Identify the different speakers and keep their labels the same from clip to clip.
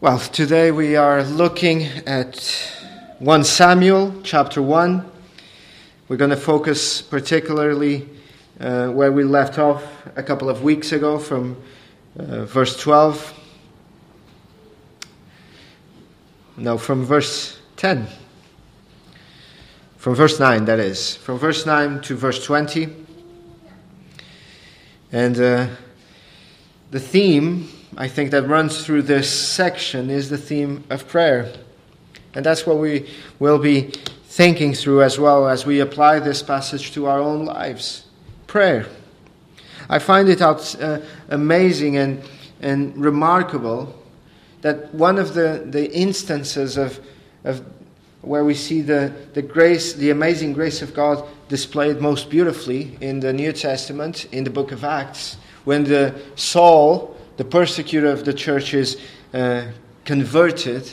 Speaker 1: Well, today we are looking at 1 Samuel chapter 1. We're going to focus particularly uh, where we left off a couple of weeks ago from uh, verse 12. No, from verse 10. From verse 9, that is. From verse 9 to verse 20. And uh, the theme I think, that runs through this section is the theme of prayer. And that's what we will be thinking through as well as we apply this passage to our own lives prayer. I find it out, uh, amazing and, and remarkable that one of the, the instances of, of where we see the, the grace, the amazing grace of God displayed most beautifully in the New Testament, in the book of Acts, when the Saul the persecutor of the church is uh, converted.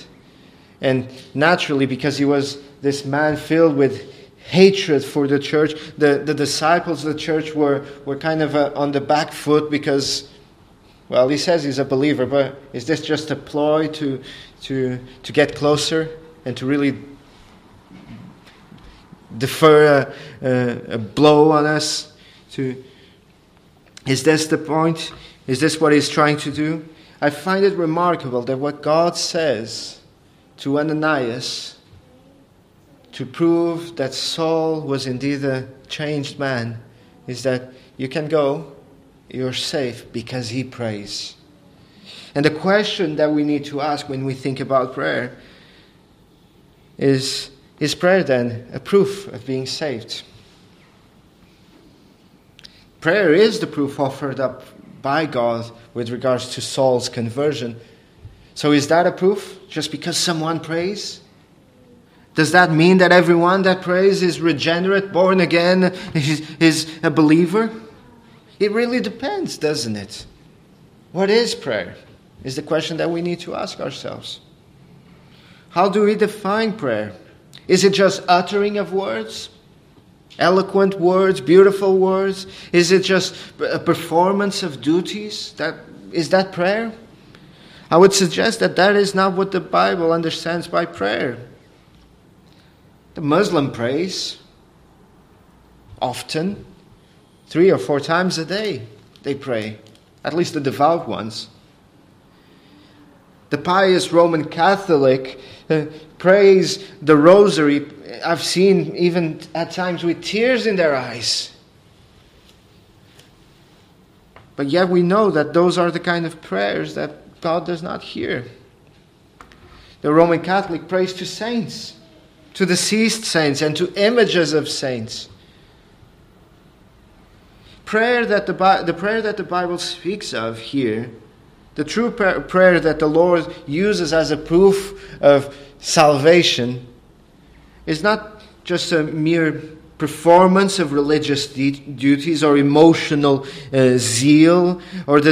Speaker 1: And naturally, because he was this man filled with hatred for the church, the, the disciples of the church were, were kind of uh, on the back foot because, well, he says he's a believer, but is this just a ploy to, to, to get closer and to really defer a, a, a blow on us? To, is this the point? Is this what he's trying to do? I find it remarkable that what God says to Ananias to prove that Saul was indeed a changed man is that you can go, you're safe because he prays. And the question that we need to ask when we think about prayer is Is prayer then a proof of being saved? Prayer is the proof offered up by God with regards to Saul's conversion. So, is that a proof? Just because someone prays? Does that mean that everyone that prays is regenerate, born again, is, is a believer? It really depends, doesn't it? What is prayer? Is the question that we need to ask ourselves. How do we define prayer? Is it just uttering of words? Eloquent words, beautiful words? Is it just a performance of duties? That, is that prayer? I would suggest that that is not what the Bible understands by prayer. The Muslim prays often, three or four times a day, they pray, at least the devout ones. The pious Roman Catholic uh, prays the rosary I've seen even at times with tears in their eyes. But yet we know that those are the kind of prayers that God does not hear. The Roman Catholic prays to saints, to deceased saints, and to images of saints. Prayer that the, the prayer that the Bible speaks of here, the true prayer that the Lord uses as a proof of salvation, is not just a mere performance of religious de- duties or emotional uh, zeal, or the,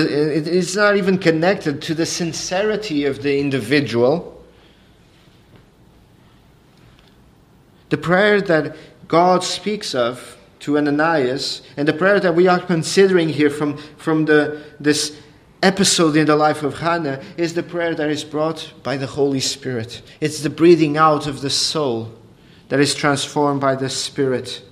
Speaker 1: it's not even connected to the sincerity of the individual. The prayer that God speaks of to Ananias, and the prayer that we are considering here from, from the, this episode in the life of Hannah, is the prayer that is brought by the Holy Spirit. It's the breathing out of the soul that is transformed by the Spirit.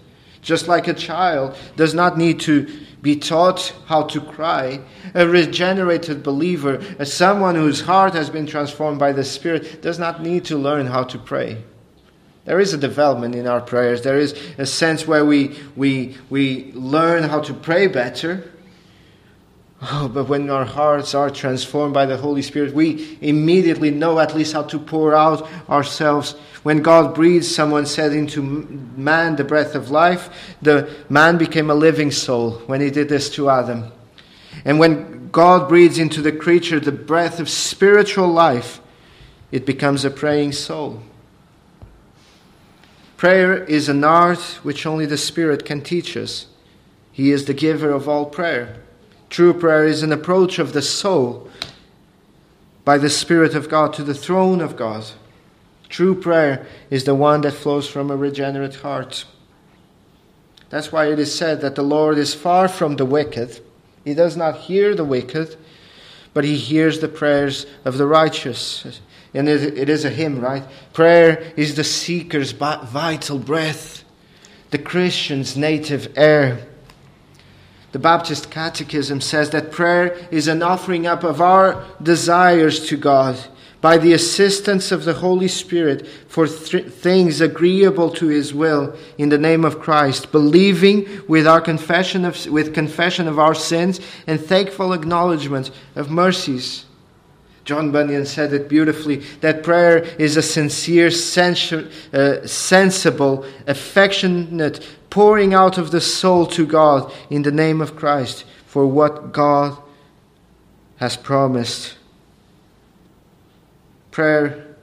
Speaker 1: Just like a child does not need to be taught how to cry, a regenerated believer, as someone whose heart has been transformed by the Spirit, does not need to learn how to pray. There is a development in our prayers. There is a sense where we, we, we learn how to pray better, Oh, but when our hearts are transformed by the Holy Spirit, we immediately know at least how to pour out ourselves. When God breathed, someone said into man the breath of life, the man became a living soul when he did this to Adam. And when God breathes into the creature the breath of spiritual life, it becomes a praying soul. Prayer is an art which only the Spirit can teach us. He is the giver of all prayer. True prayer is an approach of the soul by the Spirit of God to the throne of God. True prayer is the one that flows from a regenerate heart. That's why it is said that the Lord is far from the wicked. He does not hear the wicked, but he hears the prayers of the righteous. And it is a hymn, right? Prayer is the seeker's vital breath, the Christian's native air. The Baptist Catechism says that prayer is an offering up of our desires to God by the assistance of the Holy Spirit for th- things agreeable to His will in the name of Christ, believing with our confession of, with confession of our sins and thankful acknowledgement of mercies. John Bunyan said it beautifully that prayer is a sincere, sensu- uh, sensible, affectionate pouring out of the soul to God in the name of Christ for what God has promised. Prayer,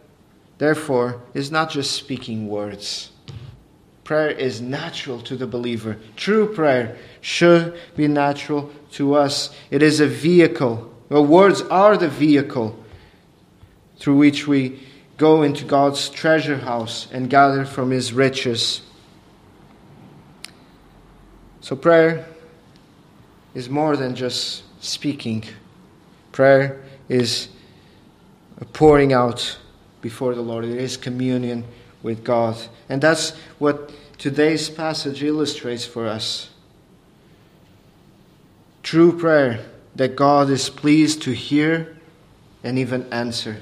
Speaker 1: therefore, is not just speaking words. Prayer is natural to the believer. True prayer should be natural to us. It is a vehicle. Well, words are the vehicle through which we go into God's treasure house and gather from His riches. So, prayer is more than just speaking, prayer is pouring out before the Lord, it is communion with God. And that's what today's passage illustrates for us. True prayer that God is pleased to hear and even answer.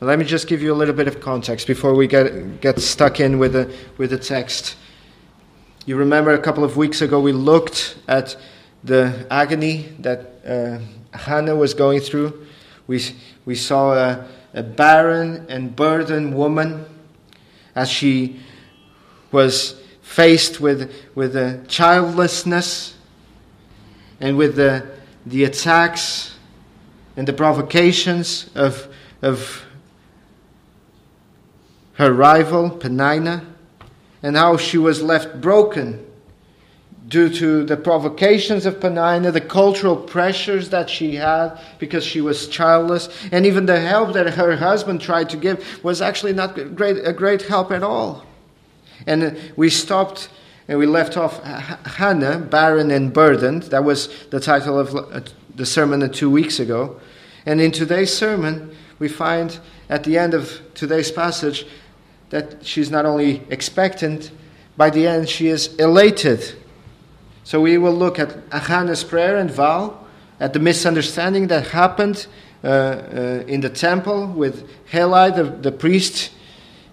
Speaker 1: let me just give you a little bit of context before we get, get stuck in with the, with the text. You remember a couple of weeks ago we looked at the agony that uh, Hannah was going through. We, we saw a, a barren and burdened woman as she was faced with, with the childlessness and with the, the attacks and the provocations of, of her rival, Peninnah and how she was left broken due to the provocations of Peninnah, the cultural pressures that she had because she was childless, and even the help that her husband tried to give was actually not great, a great help at all. And we stopped and we left off Hannah, barren and burdened. That was the title of uh, the sermon two weeks ago. And in today's sermon, we find at the end of today's passage that she's not only expectant, by the end she is elated. So we will look at Hannah's prayer and vow, at the misunderstanding that happened uh, uh, in the temple with Heli, the, the priest,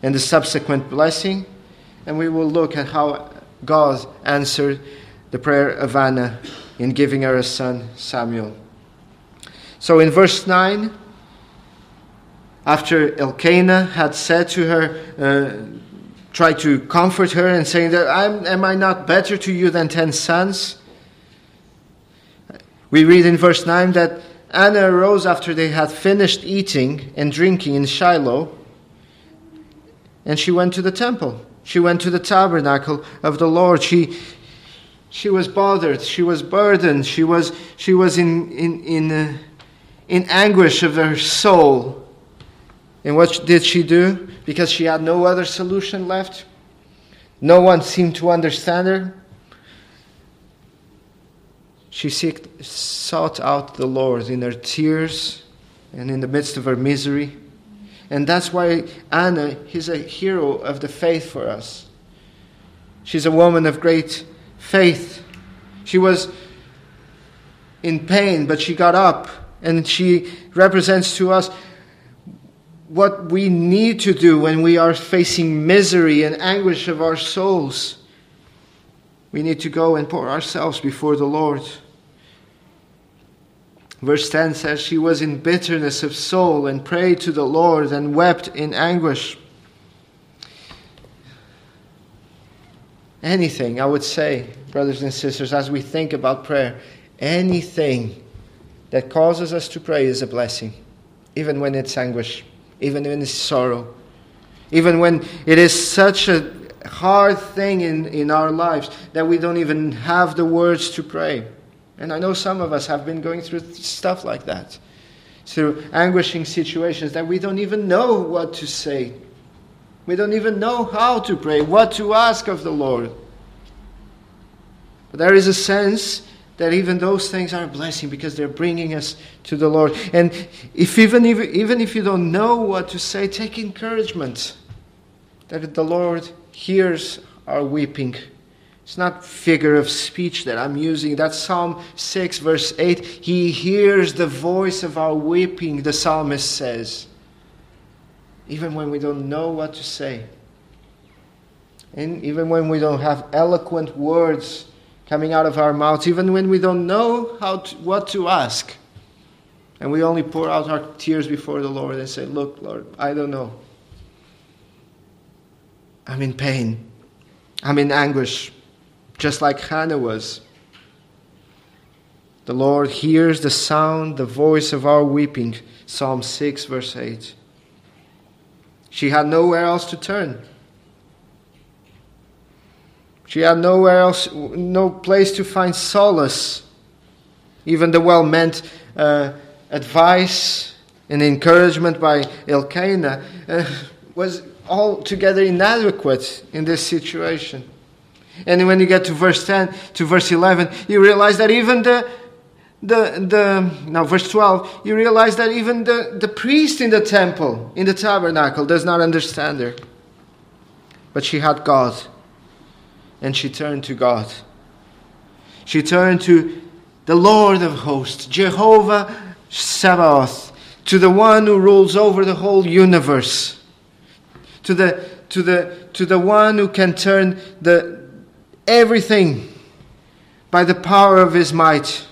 Speaker 1: and the subsequent blessing. And we will look at how God answered the prayer of Anna in giving her a son, Samuel. So in verse 9, after Elkanah had said to her, uh, tried to comfort her and saying that, am I not better to you than ten sons? We read in verse 9 that Anna arose after they had finished eating and drinking in Shiloh, and she went to the temple. She went to the tabernacle of the Lord. She, she was bothered. She was burdened. She was, she was in, in, in, uh, in anguish of her soul and what did she do? Because she had no other solution left. No one seemed to understand her. She sought out the Lord in her tears and in the midst of her misery. And that's why Anna is a hero of the faith for us. She's a woman of great faith. She was in pain, but she got up and she represents to us what we need to do when we are facing misery and anguish of our souls. We need to go and pour ourselves before the Lord. Verse 10 says, She was in bitterness of soul and prayed to the Lord and wept in anguish. Anything, I would say, brothers and sisters, as we think about prayer, anything that causes us to pray is a blessing, even when it's anguish even in sorrow, even when it is such a hard thing in, in our lives that we don't even have the words to pray. And I know some of us have been going through stuff like that, through anguishing situations that we don't even know what to say. We don't even know how to pray, what to ask of the Lord. But there is a sense that even those things are a blessing because they're bringing us to the Lord. And if even if, even if you don't know what to say, take encouragement that the Lord hears our weeping. It's not figure of speech that I'm using. That's Psalm 6, verse 8. He hears the voice of our weeping, the psalmist says. Even when we don't know what to say. And even when we don't have eloquent words coming out of our mouths, even when we don't know how to, what to ask. And we only pour out our tears before the Lord and say, Look, Lord, I don't know. I'm in pain. I'm in anguish, just like Hannah was. The Lord hears the sound, the voice of our weeping. Psalm 6, verse 8. She had nowhere else to turn. She had nowhere else, no place to find solace. Even the well meant uh, advice and encouragement by Elkanah uh, was altogether inadequate in this situation. And when you get to verse 10 to verse 11, you realize that even the the, the now verse 12 you realize that even the, the priest in the temple in the tabernacle does not understand her but she had god and she turned to God. She turned to the Lord of hosts, Jehovah Sabaoth, to the one who rules over the whole universe, to the, to the, to the one who can turn the, everything by the power of his might.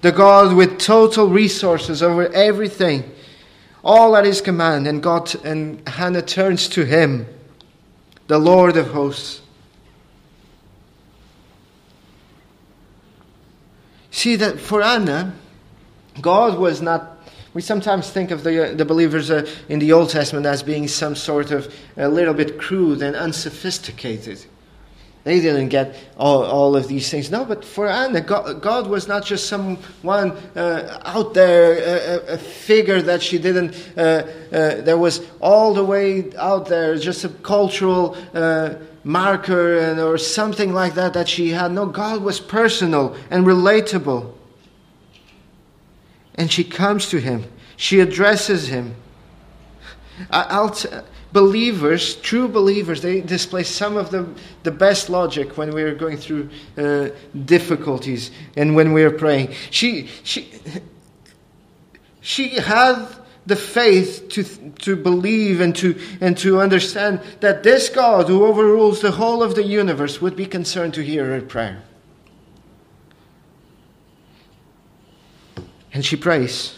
Speaker 1: The God with total resources over everything, all at his command, and God and Hannah turns to him, the Lord of hosts. See that for Anna, God was not. We sometimes think of the, uh, the believers uh, in the Old Testament as being some sort of a little bit crude and unsophisticated. They didn't get all, all of these things. No, but for Anna, God, God was not just someone uh, out there, a, a, figure that she didn't, uh, uh, there was all the way out there, just a cultural uh, marker and, or something like that that she had. No, God was personal and relatable. And she comes to him, she addresses him. I'll t- believers, true believers, they display some of the, the best logic when we are going through uh, difficulties and when we are praying. She, she, she had the faith to, to believe and to, and to understand that this God who overrules the whole of the universe would be concerned to hear her prayer. And she prays.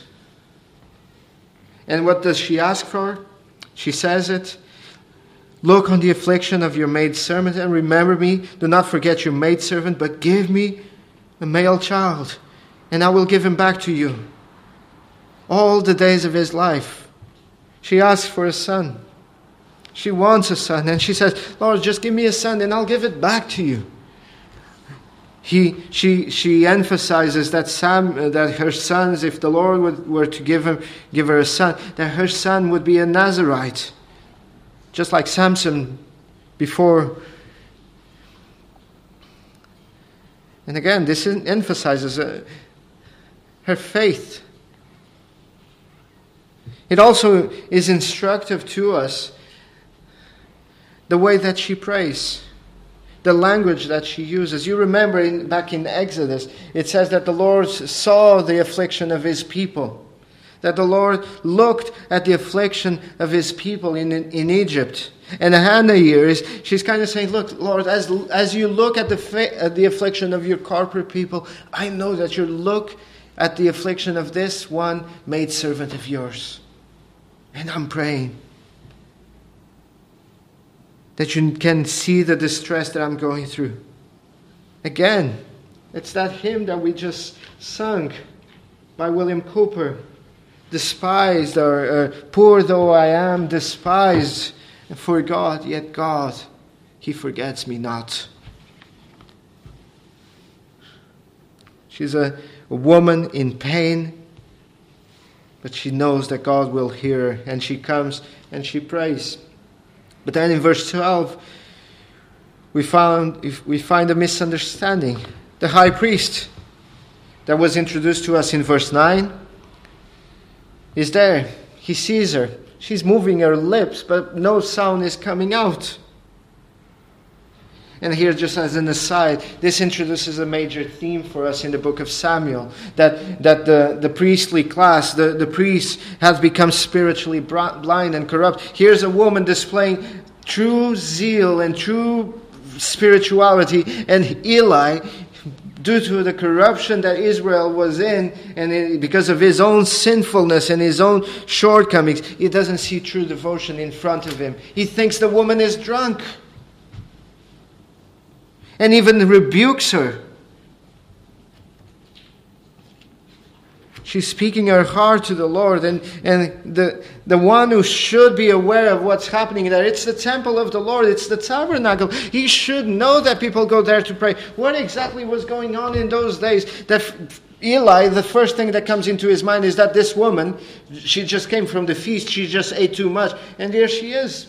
Speaker 1: And what does she ask for? She says it. Look on the affliction of your maidservant and remember me. Do not forget your maidservant, but give me a male child, and I will give him back to you all the days of his life. She asks for a son. She wants a son, and she says, Lord, just give me a son, and I'll give it back to you. He, she, she emphasizes that, Sam, uh, that her sons, if the Lord would, were to give, him, give her a son, that her son would be a Nazarite, just like Samson before. And again, this emphasizes uh, her faith it also is instructive to us the way that she prays, the language that she uses. You remember in, back in Exodus, it says that the Lord saw the affliction of his people, that the Lord looked at the affliction of his people in, in, Egypt. And Hannah here is, she's kind of saying, Look, Lord, as, as you look at the, at the affliction of your corporate people, I know that you look at the affliction of this one maid servant of yours. And I'm praying that you can see the distress that I'm going through. Again, it's that hymn that we just sung by William Cowper Despised, or, or poor though I am, despised for God, yet God, He forgets me not. She's a, a woman in pain but she knows that God will hear her, and she comes and she prays. But then in verse 12, we, found, we find a misunderstanding. the high priest that was introduced to us in verse 9 is there. He sees her. She's moving her lips, but no sound is coming out. And here, just as an aside, this introduces a major theme for us in the book of Samuel that, that the, the priestly class, the, the priests, have become spiritually blind and corrupt. Here's a woman displaying true zeal and true spirituality, and Eli due to the corruption that Israel was in, and because of his own sinfulness and his own shortcomings, he doesn't see true devotion in front of him. He thinks the woman is drunk and even rebukes her. She's speaking her heart to the Lord, and, and the, the one who should be aware of what's happening there, it's the temple of the Lord, it's the tabernacle. He should know that people go there to pray. What exactly was going on in those days? That Eli, the first thing that comes into his mind is that this woman, she just came from the feast, she just ate too much, and there she is,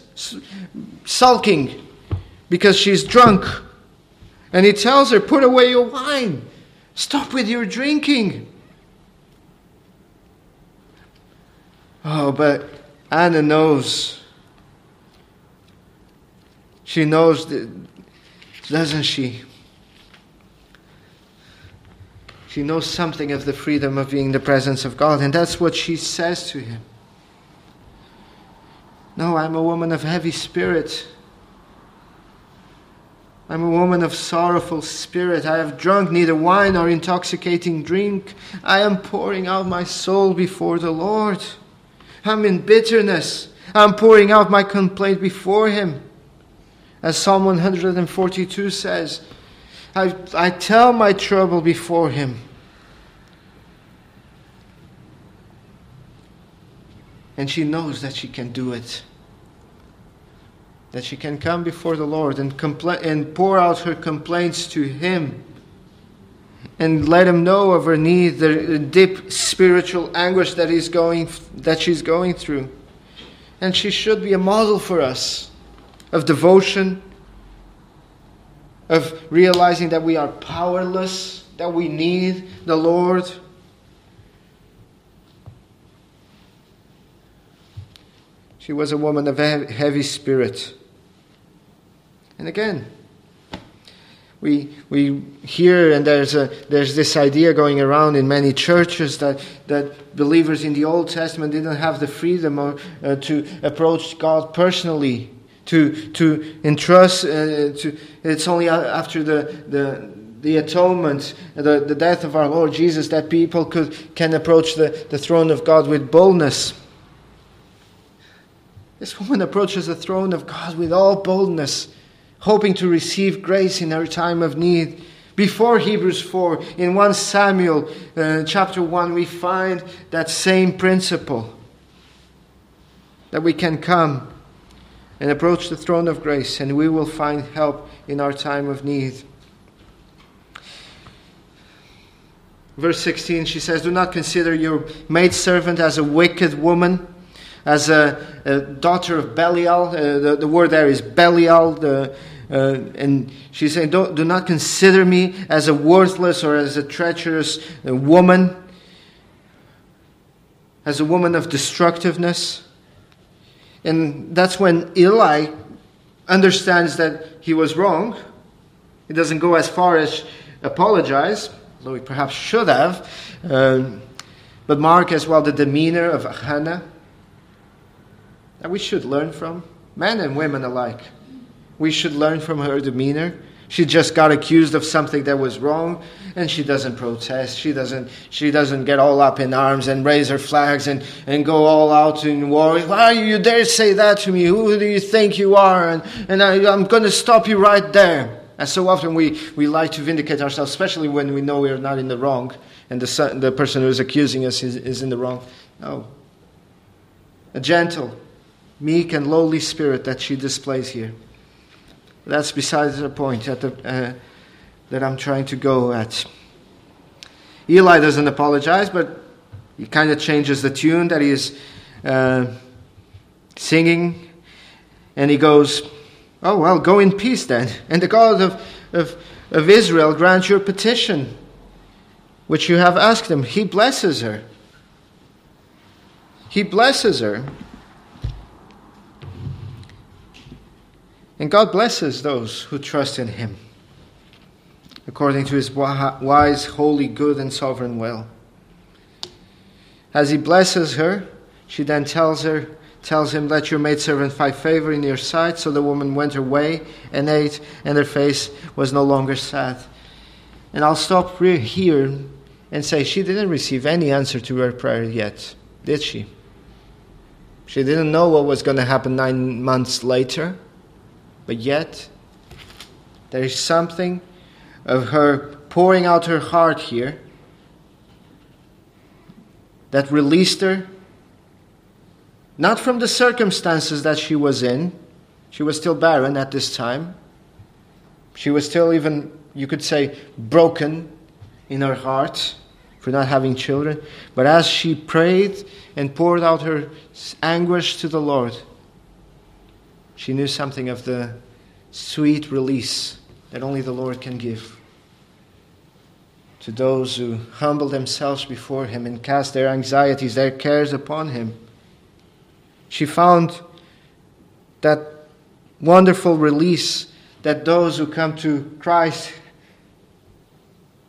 Speaker 1: sulking because she's drunk. And he tells her, Put away your wine, stop with your drinking. Oh, but Anna knows. She knows, doesn't she? She knows something of the freedom of being in the presence of God, and that's what she says to him. No, I'm a woman of heavy spirit. I'm a woman of sorrowful spirit. I have drunk neither wine nor intoxicating drink. I am pouring out my soul before the Lord. I'm in bitterness. I'm pouring out my complaint before Him. As Psalm 142 says, I, I tell my trouble before Him. And she knows that she can do it. That she can come before the Lord and, and pour out her complaints to Him and let him know of her need, the deep spiritual anguish that he's going that she's going through. And she should be a model for us of devotion, of realizing that we are powerless, that we need the Lord. She was a woman of heavy spirit. And again, we, we hear, and there's, a, there's this idea going around in many churches that, that believers in the Old Testament didn't have the freedom or, uh, to approach God personally, to, to entrust, uh, to, it's only after the, the, the atonement, the, the death of our Lord Jesus, that people could, can approach the, the throne of God with boldness. This woman approaches the throne of God with all boldness hoping to receive grace in our time of need. Before Hebrews 4, in 1 Samuel uh, chapter 1, we find that same principle that we can come and approach the throne of grace and we will find help in our time of need. Verse 16, she says, Do not consider your maidservant as a wicked woman as a, a daughter of Belial. Uh, the, the, word there is Belial. The, uh, and she's saying, do do not consider me as a worthless or as a treacherous uh, woman, as a woman of destructiveness. And that's when Eli understands that he was wrong. He doesn't go as far as apologize, though he perhaps should have. Um, but mark as well the demeanor of Hannah that we should learn from, men and women alike. We should learn from her demeanor. She just got accused of something that was wrong, and she doesn't protest. She doesn't, she doesn't get all up in arms and raise her flags and, and go all out in war. Why you dare say that to me? Who do you think you are? And, and I, I'm going to stop you right there. And so often we, we like to vindicate ourselves, especially when we know we are not in the wrong and the, the person who is accusing us is, is in the wrong. No. A gentle, meek and lowly spirit that she displays here. That's besides the point the, uh, that I'm trying to go at. Eli doesn't apologize, but he kind of changes the tune that he is uh, singing, and he goes, "Oh well, go in peace then, and the God of of of Israel grant your petition, which you have asked him. He blesses her. He blesses her. And God blesses those who trust in him, according to his wise, holy, good, and sovereign will. As he blesses her, she then tells her, tells him, Let your maidservant find favor in your sight. So the woman went her way and ate, and her face was no longer sad. And I'll stop here and say she didn't receive any answer to her prayer yet, did she? She didn't know what was going to happen nine months later, but yet there is something of her pouring out her heart here that released her not from the circumstances that she was in. She was still barren at this time. She was still, even, you could say, broken in her heart for not having children. But as she prayed and poured out her anguish to the Lord, she knew something of the sweet release that only the Lord can give to those who humble themselves before Him and cast their anxieties, their cares upon Him she found that wonderful release that those who come to Christ,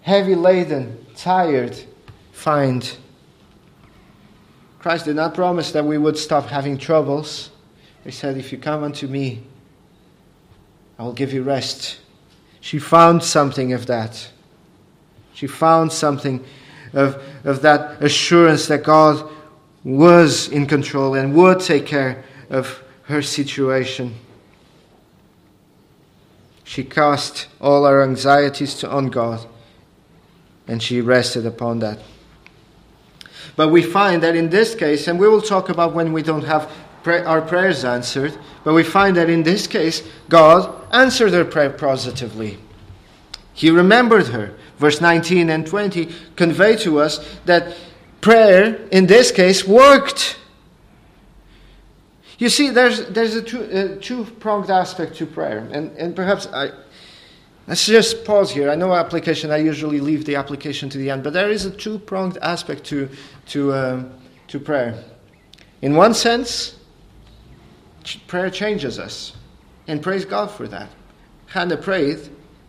Speaker 1: heavy laden, tired, find. Christ did not promise that we would stop having troubles. He said, If you come unto me, I will give you rest. She found something of that. She found something of, of that assurance that God was in control and would take care of her situation. She cast all her anxieties to on God and she rested upon that. But we find that in this case, and we will talk about when we don't have our prayers answered, but we find that in this case, God answered her prayer positively. He remembered her. Verse 19 and 20 convey to us that prayer, in this case, worked. You see, there's, there's a two, two pronged aspect to prayer. And, and perhaps I, let's just pause here. I know application, I usually leave the application to the end, but there is a two pronged aspect to, to, um, to prayer. In one sense, prayer changes us. And praise God for that. Hannah prayed,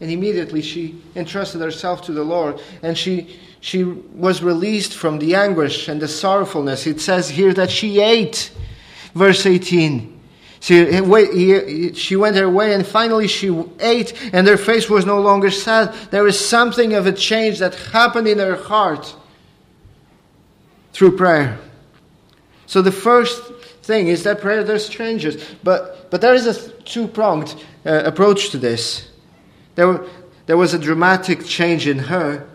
Speaker 1: and immediately she entrusted herself to the Lord, and she she was released from the anguish and the sorrowfulness. It says here that she ate. Verse 18. She, eh, eh, she went her way and finally she ate, and her face was no longer sad. There was something of a change that happened in her heart through prayer. So the first thing is that prayer does changes, but but there is a two pronged uh, approach to this. There, there was a dramatic change in her,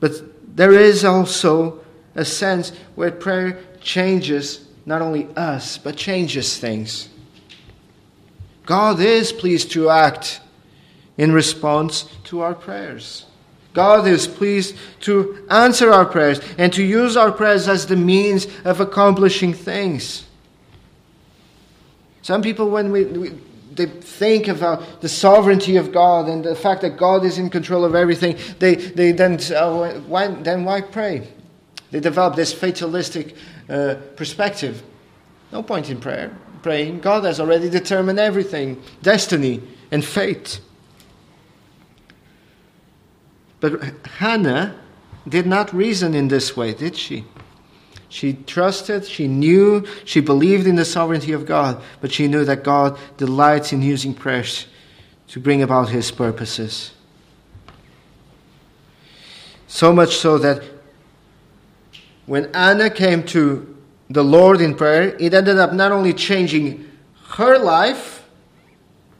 Speaker 1: but there is also a sense where prayer changes not only us, but changes things. God is pleased to act in response to our prayers. God is pleased to answer our prayers and to use our prayers as the means of accomplishing things. Some people, when we, we they think about the sovereignty of God and the fact that God is in control of everything, they, they then, uh, why, then why pray? They develop this fatalistic uh, perspective. No point in prayer, praying. God has already determined everything destiny and fate. But Hannah did not reason in this way, did she? She trusted, she knew, she believed in the sovereignty of God, but she knew that God delights in using prayers to bring about his purposes. So much so that when Anna came to the Lord in prayer, it ended up not only changing her life,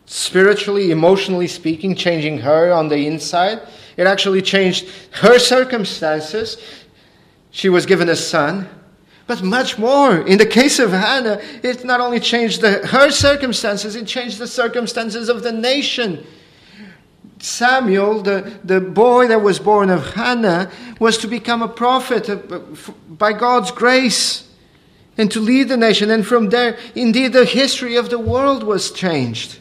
Speaker 1: spiritually, emotionally speaking, changing her on the inside, it actually changed her circumstances. She was given a son but much more. In the case of Hannah, it not only changed the, her circumstances, it changed the circumstances of the nation. Samuel, the, the boy that was born of Hannah, was to become a prophet uh, by God's grace and to lead the nation. And from there, indeed, the history of the world was changed.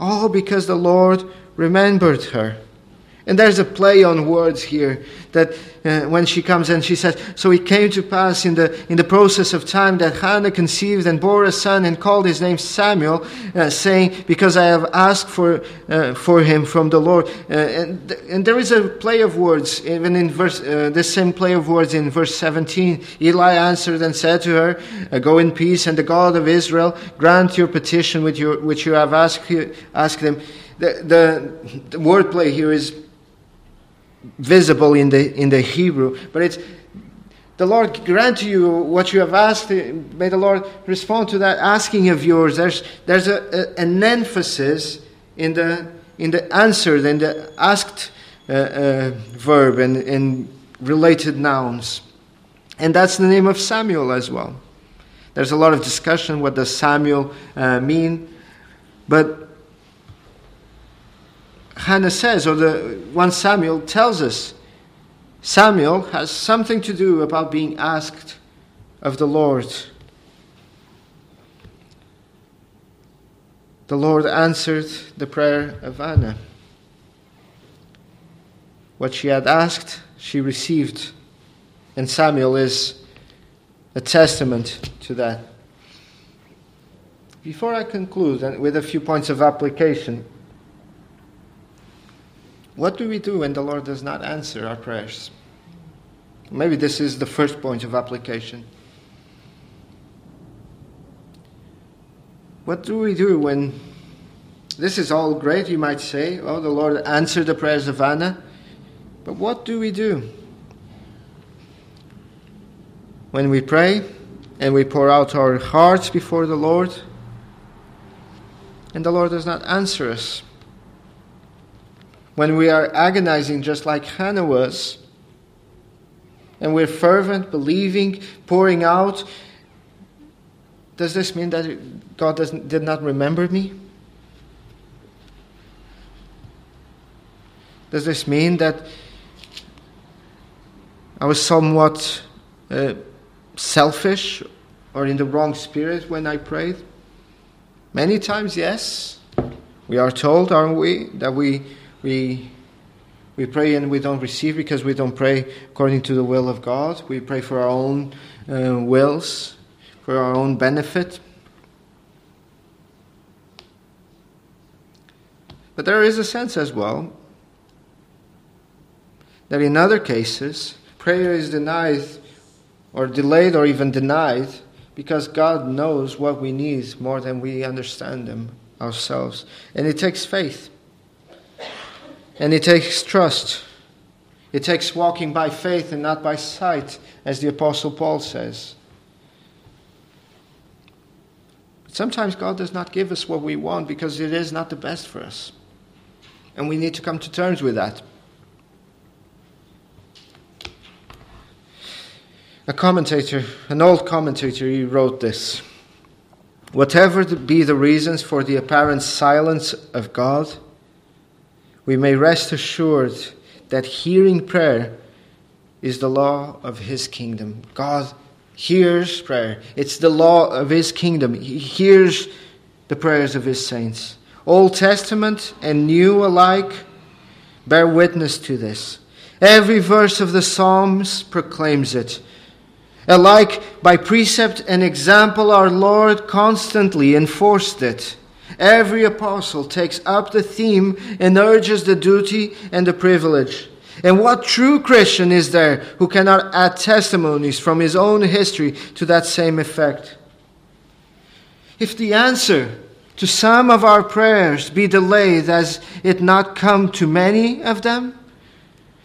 Speaker 1: All because the Lord remembered her. And there's a play on words here that uh, when she comes and she says, So it came to pass in the, in the process of time that Hannah conceived and bore a son and called his name Samuel, uh, saying, Because I have asked for, uh, for him from the Lord. Uh, and, and there is a play of words, even in verse, uh, this same play of words in verse 17. Eli answered and said to her, uh, Go in peace, and the God of Israel grant your petition which you, which you have asked, asked him. The, the, the wordplay here is visible in the, in the Hebrew, but it's the Lord grant you what you have asked. May the Lord respond to that asking of yours. There's, there's a, a, an emphasis in the, in the answer, in the asked uh, uh, verb and, and related nouns. And that's the name of Samuel as well. There's a lot of discussion what does Samuel uh, mean, but Hannah says, or the one Samuel tells us, Samuel has something to do about being asked of the Lord. The Lord answered the prayer of Hannah. What she had asked, she received. And Samuel is a testament to that. Before I conclude and with a few points of application, what do we do when the Lord does not answer our prayers? Maybe this is the first point of application. What do we do when this is all great, you might say? Oh, the Lord answered the prayers of Anna. But what do we do? When we pray and we pour out our hearts before the Lord, and the Lord does not answer us when we are agonizing just like Hannah was, and we're fervent, believing, pouring out, does this mean that God did not remember me? Does this mean that I was somewhat uh, selfish or in the wrong spirit when I prayed? Many times, yes. We are told, aren't we, that we we, we pray and we don't receive because we don't pray according to the will of God. We pray for our own uh, wills, for our own benefit. But there is a sense as well that in other cases, prayer is denied or delayed or even denied because God knows what we need more than we understand them ourselves. And it takes faith. And it takes trust. It takes walking by faith and not by sight, as the Apostle Paul says. But sometimes God does not give us what we want because it is not the best for us. And we need to come to terms with that. A commentator, an old commentator, he wrote this Whatever be the reasons for the apparent silence of God, we may rest assured that hearing prayer is the law of His kingdom. God hears prayer, it's the law of His kingdom. He hears the prayers of His saints. Old Testament and New alike bear witness to this. Every verse of the Psalms proclaims it. Alike by precept and example, our Lord constantly enforced it. Every apostle takes up the theme and urges the duty and the privilege. And what true Christian is there who cannot add testimonies from his own history to that same effect? If the answer to some of our prayers be delayed, as it not come to many of them?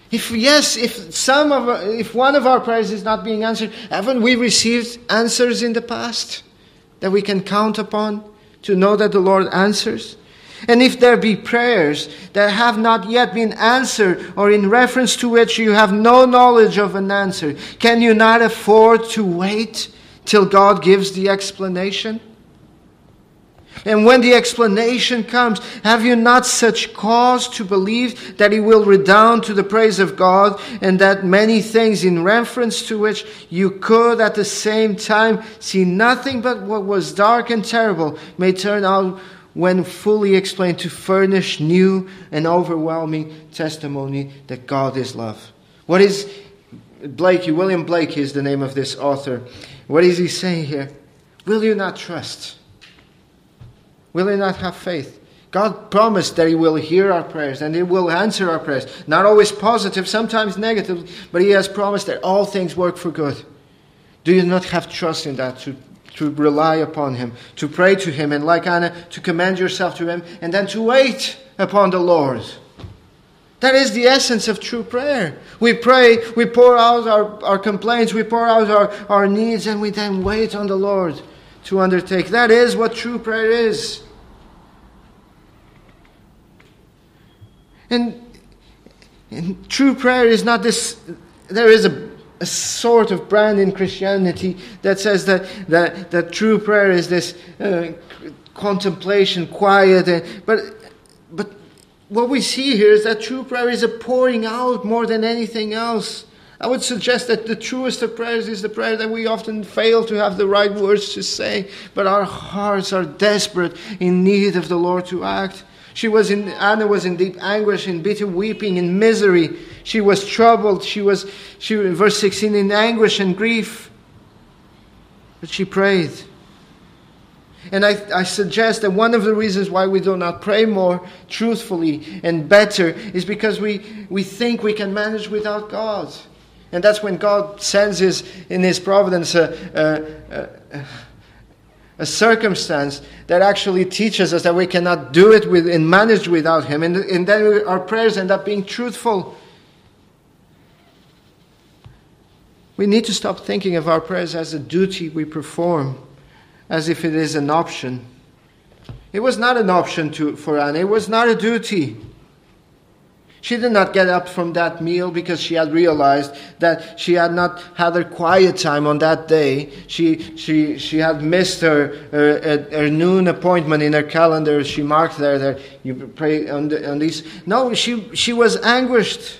Speaker 1: If yes, if some of if one of our prayers is not being answered, haven't we received answers in the past that we can count upon? To know that the Lord answers? And if there be prayers that have not yet been answered, or in reference to which you have no knowledge of an answer, can you not afford to wait till God gives the explanation? And when the explanation comes, have you not such cause to believe that He will redound to the praise of God, and that many things in reference to which you could at the same time see nothing but what was dark and terrible may turn out when fully explained, to furnish new and overwhelming testimony that God is love. What is Blaikie, William Blaikie is the name of this author. What is he saying here? Will you not trust? Will you not have faith? God promised that He will hear our prayers and He will answer our prayers. Not always positive, sometimes negative, but He has promised that all things work for good. Do you not have trust in that to, to rely upon Him, to pray to Him, and like Anna, to commend yourself to Him, and then to wait upon the Lord? That is the essence of true prayer. We pray, we pour out our, our complaints, we pour out our, our needs, and we then wait on the Lord to undertake. That is what true prayer is. And, and true prayer is not this, there is a, a sort of brand in Christianity that says that, that, that true prayer is this uh, contemplation, quiet, and, but, but what we see here is that true prayer is a pouring out more than anything else. I would suggest that the truest of prayers is the prayer that we often fail to have the right words to say, but our hearts are desperate in need of the Lord to act. She was in, Anna was in deep anguish, in bitter weeping, in misery. She was troubled. She was, she, in verse 16, in anguish and grief. But she prayed. And I, I suggest that one of the reasons why we do not pray more truthfully and better is because we, we think we can manage without God. And that's when God sends his, in His providence a, a, a, a circumstance that actually teaches us that we cannot do it with, and manage without Him. And, and then our prayers end up being truthful. We need to stop thinking of our prayers as a duty we perform, as if it is an option. It was not an option to, for Anna, it was not a duty. She did not get up from that meal because she had realized that she had not had her quiet time on that day. She, she, she had missed her, her, her noon appointment in her calendar. She marked there that you pray on, the, on these. No, she, she was anguished.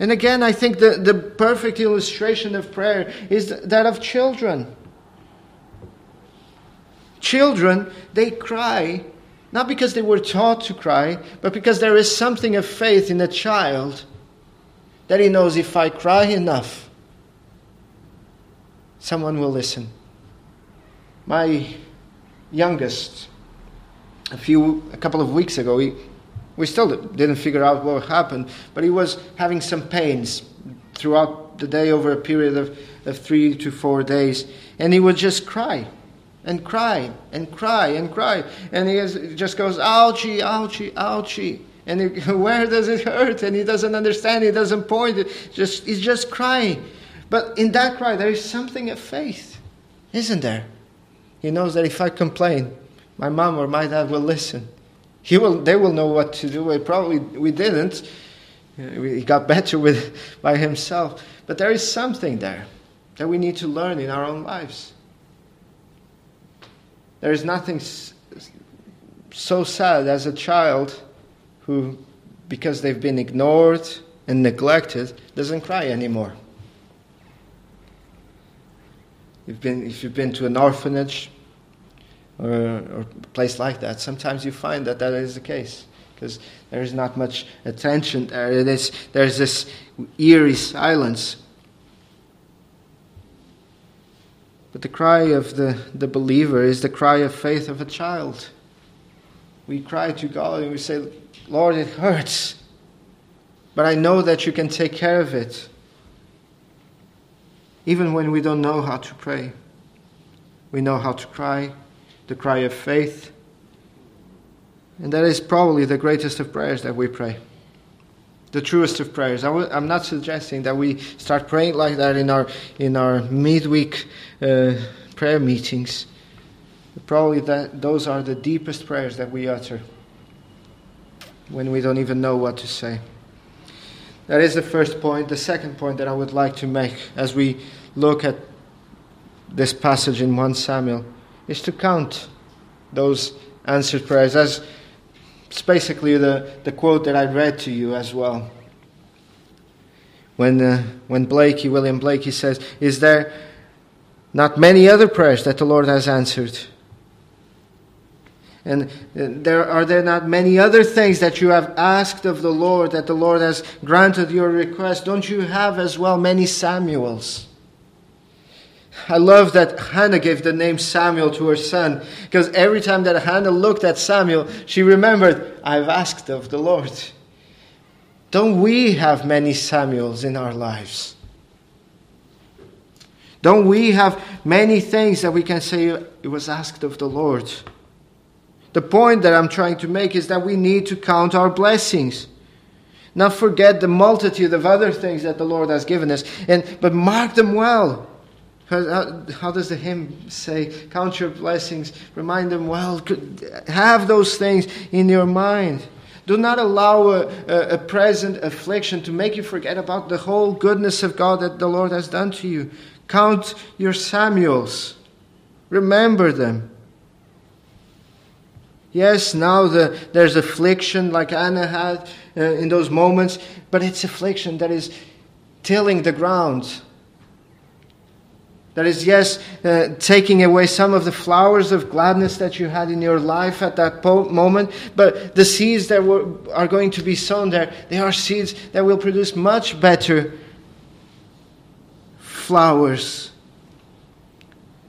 Speaker 1: And again, I think the, the perfect illustration of prayer is that of children. Children, they cry not because they were taught to cry, but because there is something of faith in a child that he knows if I cry enough, someone will listen. My youngest, a few, a couple of weeks ago, he, we still didn't figure out what happened, but he was having some pains throughout the day over a period of, of three to four days, and he would just cry and cry and cry and cry. And he, has, just goes, ouchie, ouchie, ouchie. And he, where does it hurt? And he doesn't understand. He doesn't point. It just he's just crying. But in that cry, there is something of faith, isn't there? He knows that if I complain, my mom or my dad will listen. He will. They will know what to do. We probably we didn't. He got better with by himself. But there is something there that we need to learn in our own lives. There is nothing so sad as a child who, because they've been ignored and neglected, doesn't cry anymore. You've been, if you've been to an orphanage or, or a place like that, sometimes you find that that is the case because there is not much attention there. there's this eerie silence But the cry of the, the believer is the cry of faith of a child. We cry to God and we say, Lord, it hurts, but I know that you can take care of it. Even when we don't know how to pray, we know how to cry, the cry of faith. And that is probably the greatest of prayers that we pray the truest of prayers. i w- I'm not suggesting that we start praying like that in our in our midweek uh, prayer meetings. Probably that those are the deepest prayers that we utter when we don't even know what to say. That is the first point. The second point that I would like to make as we look at this passage in 1 Samuel is to count those answered prayers as it's basically the, the quote that I read to you as well. When, uh, when Blaikie, William Blaikie says, Is there not many other prayers that the Lord has answered? And there are there not many other things that you have asked of the Lord that the Lord has granted your request? Don't you have as well many Samuels? I love that Hannah gave the name Samuel to her son because every time that Hannah looked at Samuel, she remembered, I've asked of the Lord. Don't we have many Samuels in our lives? Don't we have many things that we can say it was asked of the Lord? The point that I'm trying to make is that we need to count our blessings. Not forget the multitude of other things that the Lord has given us, and, but mark them well. How, how, does the hymn say? Count your blessings, remind them well. Have those things in your mind. Do not allow a, a, a, present affliction to make you forget about the whole goodness of God that the Lord has done to you. Count your Samuels, remember them. Yes, now the, there's affliction like Anna had uh, in those moments, but it's affliction that is tilling the ground that is, yes, uh, taking away some of the flowers of gladness that you had in your life at that po- moment, but the seeds that were, are going to be sown there, they are seeds that will produce much better flowers.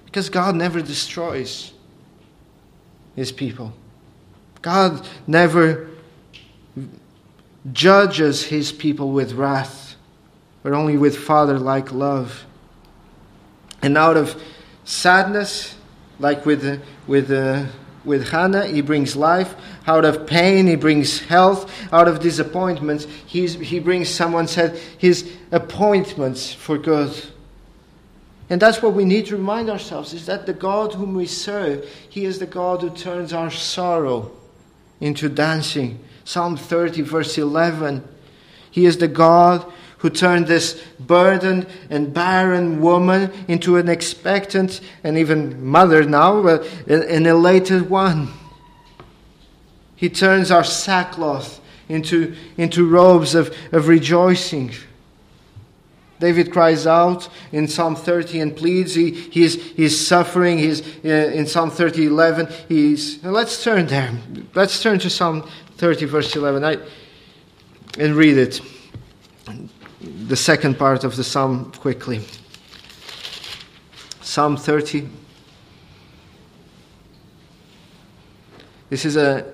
Speaker 1: Because God never destroys his people, God never judges his people with wrath, but only with father like love. And out of sadness, like with, with, uh, with Hannah, he brings life. Out of pain, he brings health. Out of disappointments, he's, he brings, someone said, his appointments for good. And that's what we need to remind ourselves is that the God whom we serve, he is the God who turns our sorrow into dancing. Psalm 30, verse 11. He is the God who turned this burdened and barren woman into an expectant and even mother now, an elated one. He turns our sackcloth into, into robes of, of rejoicing. David cries out in Psalm 30 and pleads. He, he, is, he is suffering. He's uh, in Psalm 30, 11. He's, let's turn there. Let's turn to Psalm 30, verse 11, I, and read it the second part of the psalm quickly. Psalm 30. This is a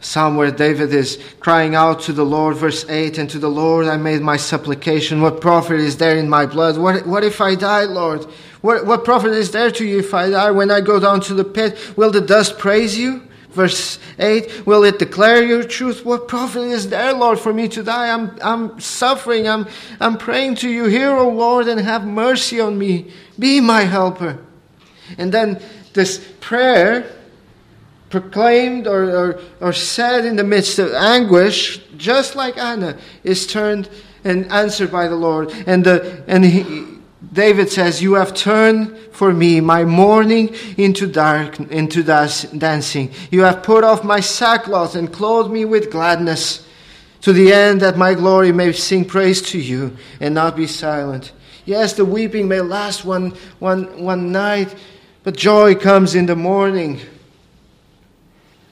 Speaker 1: psalm where David is crying out to the Lord, verse 8, and to the Lord I made my supplication. What profit is there in my blood? What, what if I die, Lord? What, what profit is there to you if I die? When I go down to the pit, will the dust praise you? Verse 8 Will it declare your truth? What profit is there, Lord, for me to die? I'm, I'm suffering. I'm, I'm praying to you. Hear, O Lord, and have mercy on me. Be my helper. And then this prayer, proclaimed or, or, or said in the midst of anguish, just like Anna, is turned and answered by the Lord. And, the, and he, David says, You have turned for me my mourning into dark into dancing. You have put off my sackcloth and clothed me with gladness, to the end that my glory may sing praise to you and not be silent. Yes, the weeping may last one, one, one night, but joy comes in the morning.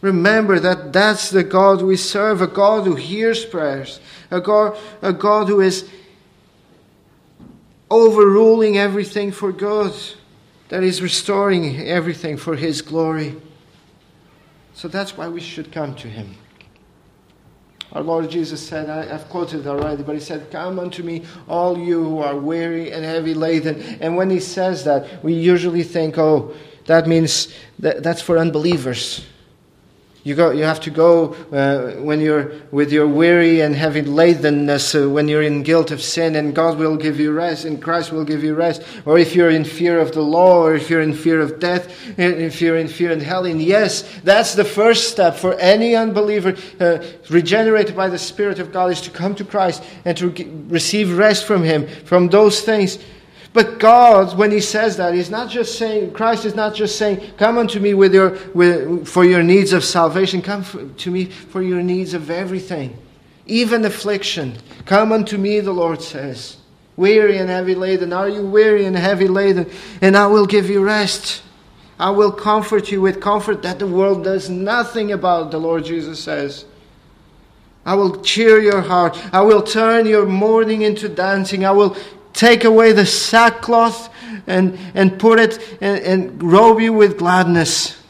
Speaker 1: Remember that that's the God we serve, a God who hears prayers, a God, a God who is overruling everything for good, that is restoring everything for His glory. So that's why we should come to Him. Our Lord Jesus said, I, have quoted already, but He said, Come unto me, all you who are weary and heavy laden. And when He says that, we usually think, oh, that means that, that's for unbelievers. You, go, you have to go uh, when you're with your weary and heavy ladenness, uh, when you're in guilt of sin, and God will give you rest, and Christ will give you rest. Or if you're in fear of the law, or if you're in fear of death, if you're in fear and hell. And yes, that's the first step for any unbeliever uh, regenerated by the Spirit of God is to come to Christ and to receive rest from Him, from those things. But God, when He says that, He's not just saying, Christ is not just saying, Come unto me with your, with, for your needs of salvation. Come for, to me for your needs of everything, even affliction. Come unto me, the Lord says. Weary and heavy laden. Are you weary and heavy laden? And I will give you rest. I will comfort you with comfort that the world does nothing about, the Lord Jesus says. I will cheer your heart. I will turn your mourning into dancing. I will take away the sackcloth and, and put it and, and robe you with gladness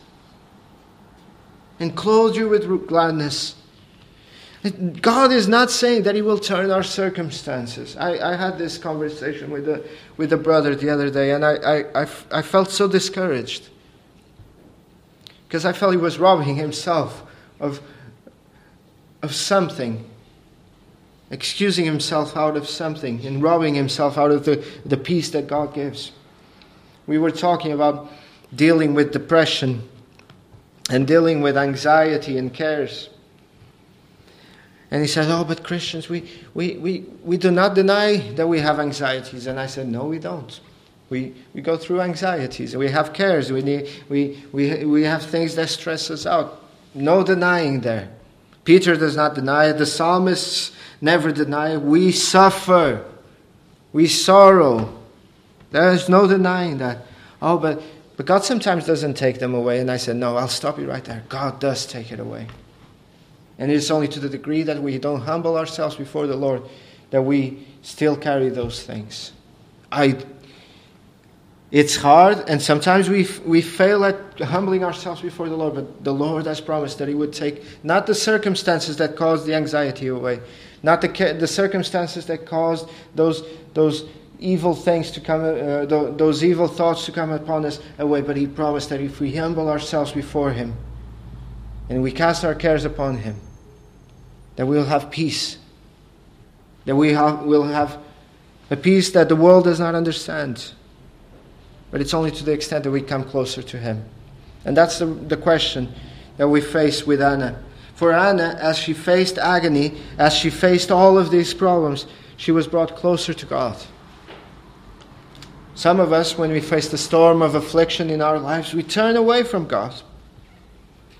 Speaker 1: and clothe you with gladness. God is not saying that He will turn our circumstances. I, I had this conversation with a, with a brother the other day, and I, I, I, I felt so discouraged because I felt he was robbing himself of, of something, excusing himself out of something, and robbing himself out of the, the peace that God gives. We were talking about dealing with depression and dealing with anxiety and cares. And he said, Oh, but Christians, we, we, we, we do not deny that we have anxieties. And I said, No, we don't. We, we go through anxieties. We have cares. We, need, we, we, we have things that stress us out. No denying there. Peter does not deny it. The psalmists never deny it. We suffer. We sorrow. There is no denying that. Oh, but, but God sometimes doesn't take them away. And I said, No, I'll stop you right there. God does take it away. And it is only to the degree that we don't humble ourselves before the Lord that we still carry those things. I, it's hard, and sometimes we, we fail at humbling ourselves before the Lord, but the Lord has promised that He would take not the circumstances that caused the anxiety away, not the, the circumstances that caused those, those evil things to come, uh, those evil thoughts to come upon us away, but He promised that if we humble ourselves before Him, and we cast our cares upon Him, that we'll have peace. That we have, will have a peace that the world does not understand. But it's only to the extent that we come closer to Him. And that's the, the question that we face with Anna. For Anna, as she faced agony, as she faced all of these problems, she was brought closer to God. Some of us, when we face the storm of affliction in our lives, we turn away from God.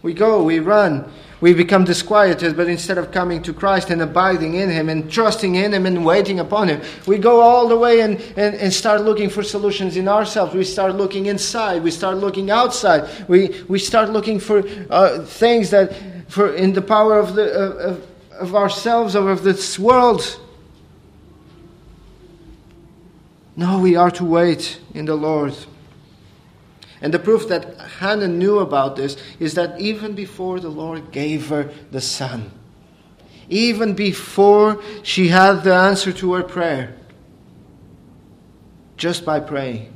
Speaker 1: We go, we run, we become disquieted, but instead of coming to Christ and abiding in Him and trusting in Him and waiting upon Him, we go all the way and, and, and start looking for solutions in ourselves. We start looking inside, we start looking outside, we, we start looking for uh, things that, for in the power of, the, of, of ourselves or of this world. No, we are to wait in the Lord. And the proof that Hannah knew about this is that even before the Lord gave her the son, even before she had the answer to her prayer, just by praying,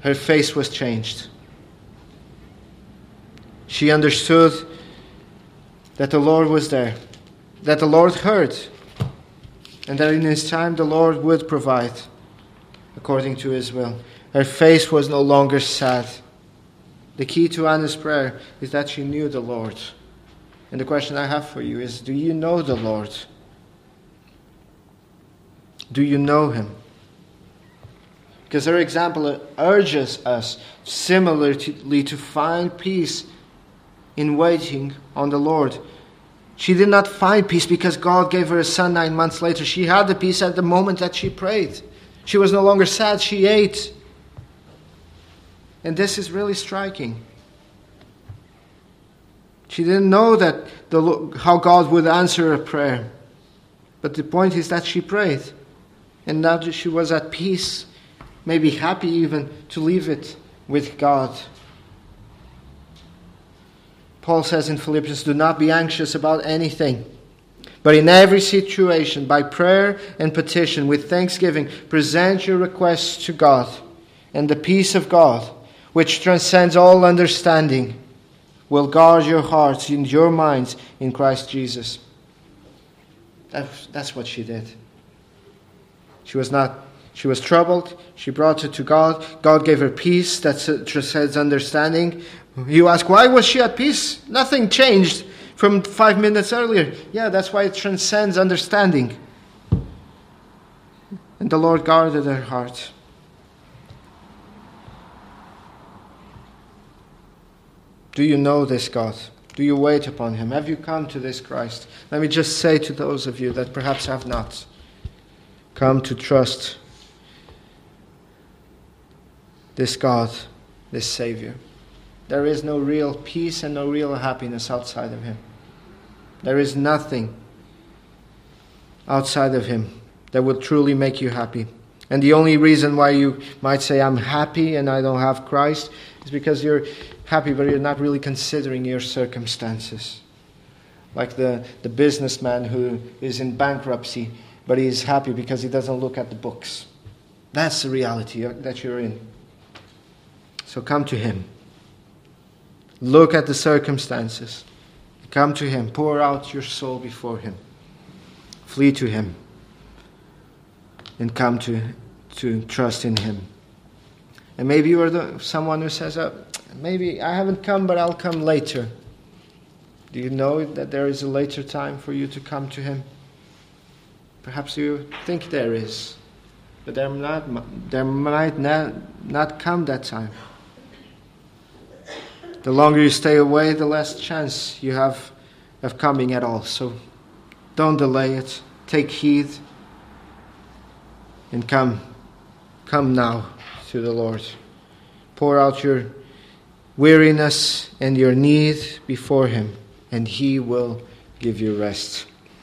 Speaker 1: her face was changed. She understood that the Lord was there, that the Lord heard, and that in His time the Lord would provide according to His will. Her face was no longer sad. The key to Anna's prayer is that she knew the Lord. And the question I have for you is do you know the Lord? Do you know him? Because her example urges us similarly to find peace in waiting on the Lord. She did not find peace because God gave her a son nine months later. She had the peace at the moment that she prayed. She was no longer sad, she ate. And this is really striking. She didn't know that the, how God would answer a prayer. But the point is that she prayed. And now she was at peace, maybe happy even to leave it with God. Paul says in Philippians, Do not be anxious about anything, but in every situation, by prayer and petition, with thanksgiving, present your requests to God, and the peace of God which transcends all understanding, will guard your hearts and your minds in Christ Jesus. That's, that's what she did. She was not, she was troubled. She brought it to God. God gave her peace that transcends understanding. You ask, why was she at peace? Nothing changed from five minutes earlier. Yeah, that's why it transcends understanding. And the Lord guarded her heart. Do you know this God? Do you wait upon him? Have you come to this Christ? Let me just say to those of you that perhaps have not come to trust this God this Savior. There is no real peace and no real happiness outside of Him. There is nothing outside of Him that will truly make you happy. And the only reason why you might say, I'm happy and I don't have Christ, is because you're happy, but you're not really considering your circumstances. Like the, the businessman who is in bankruptcy, but he's happy because he doesn't look at the books. That's the reality that you're in. So come to him. Look at the circumstances. Come to Him. Pour out your soul before Him. Flee to Him. And come to, to trust in Him. And maybe you are the, someone who says, oh, maybe I haven't come, but I'll come later. Do you know that there is a later time for you to come to Him? Perhaps you think there is, but there, not, there might not, not come that time. The longer you stay away, the less chance you have of coming at all. So don't delay it. Take heed and come. Come now to the Lord. Pour out your weariness and your need before Him, and He will give you rest.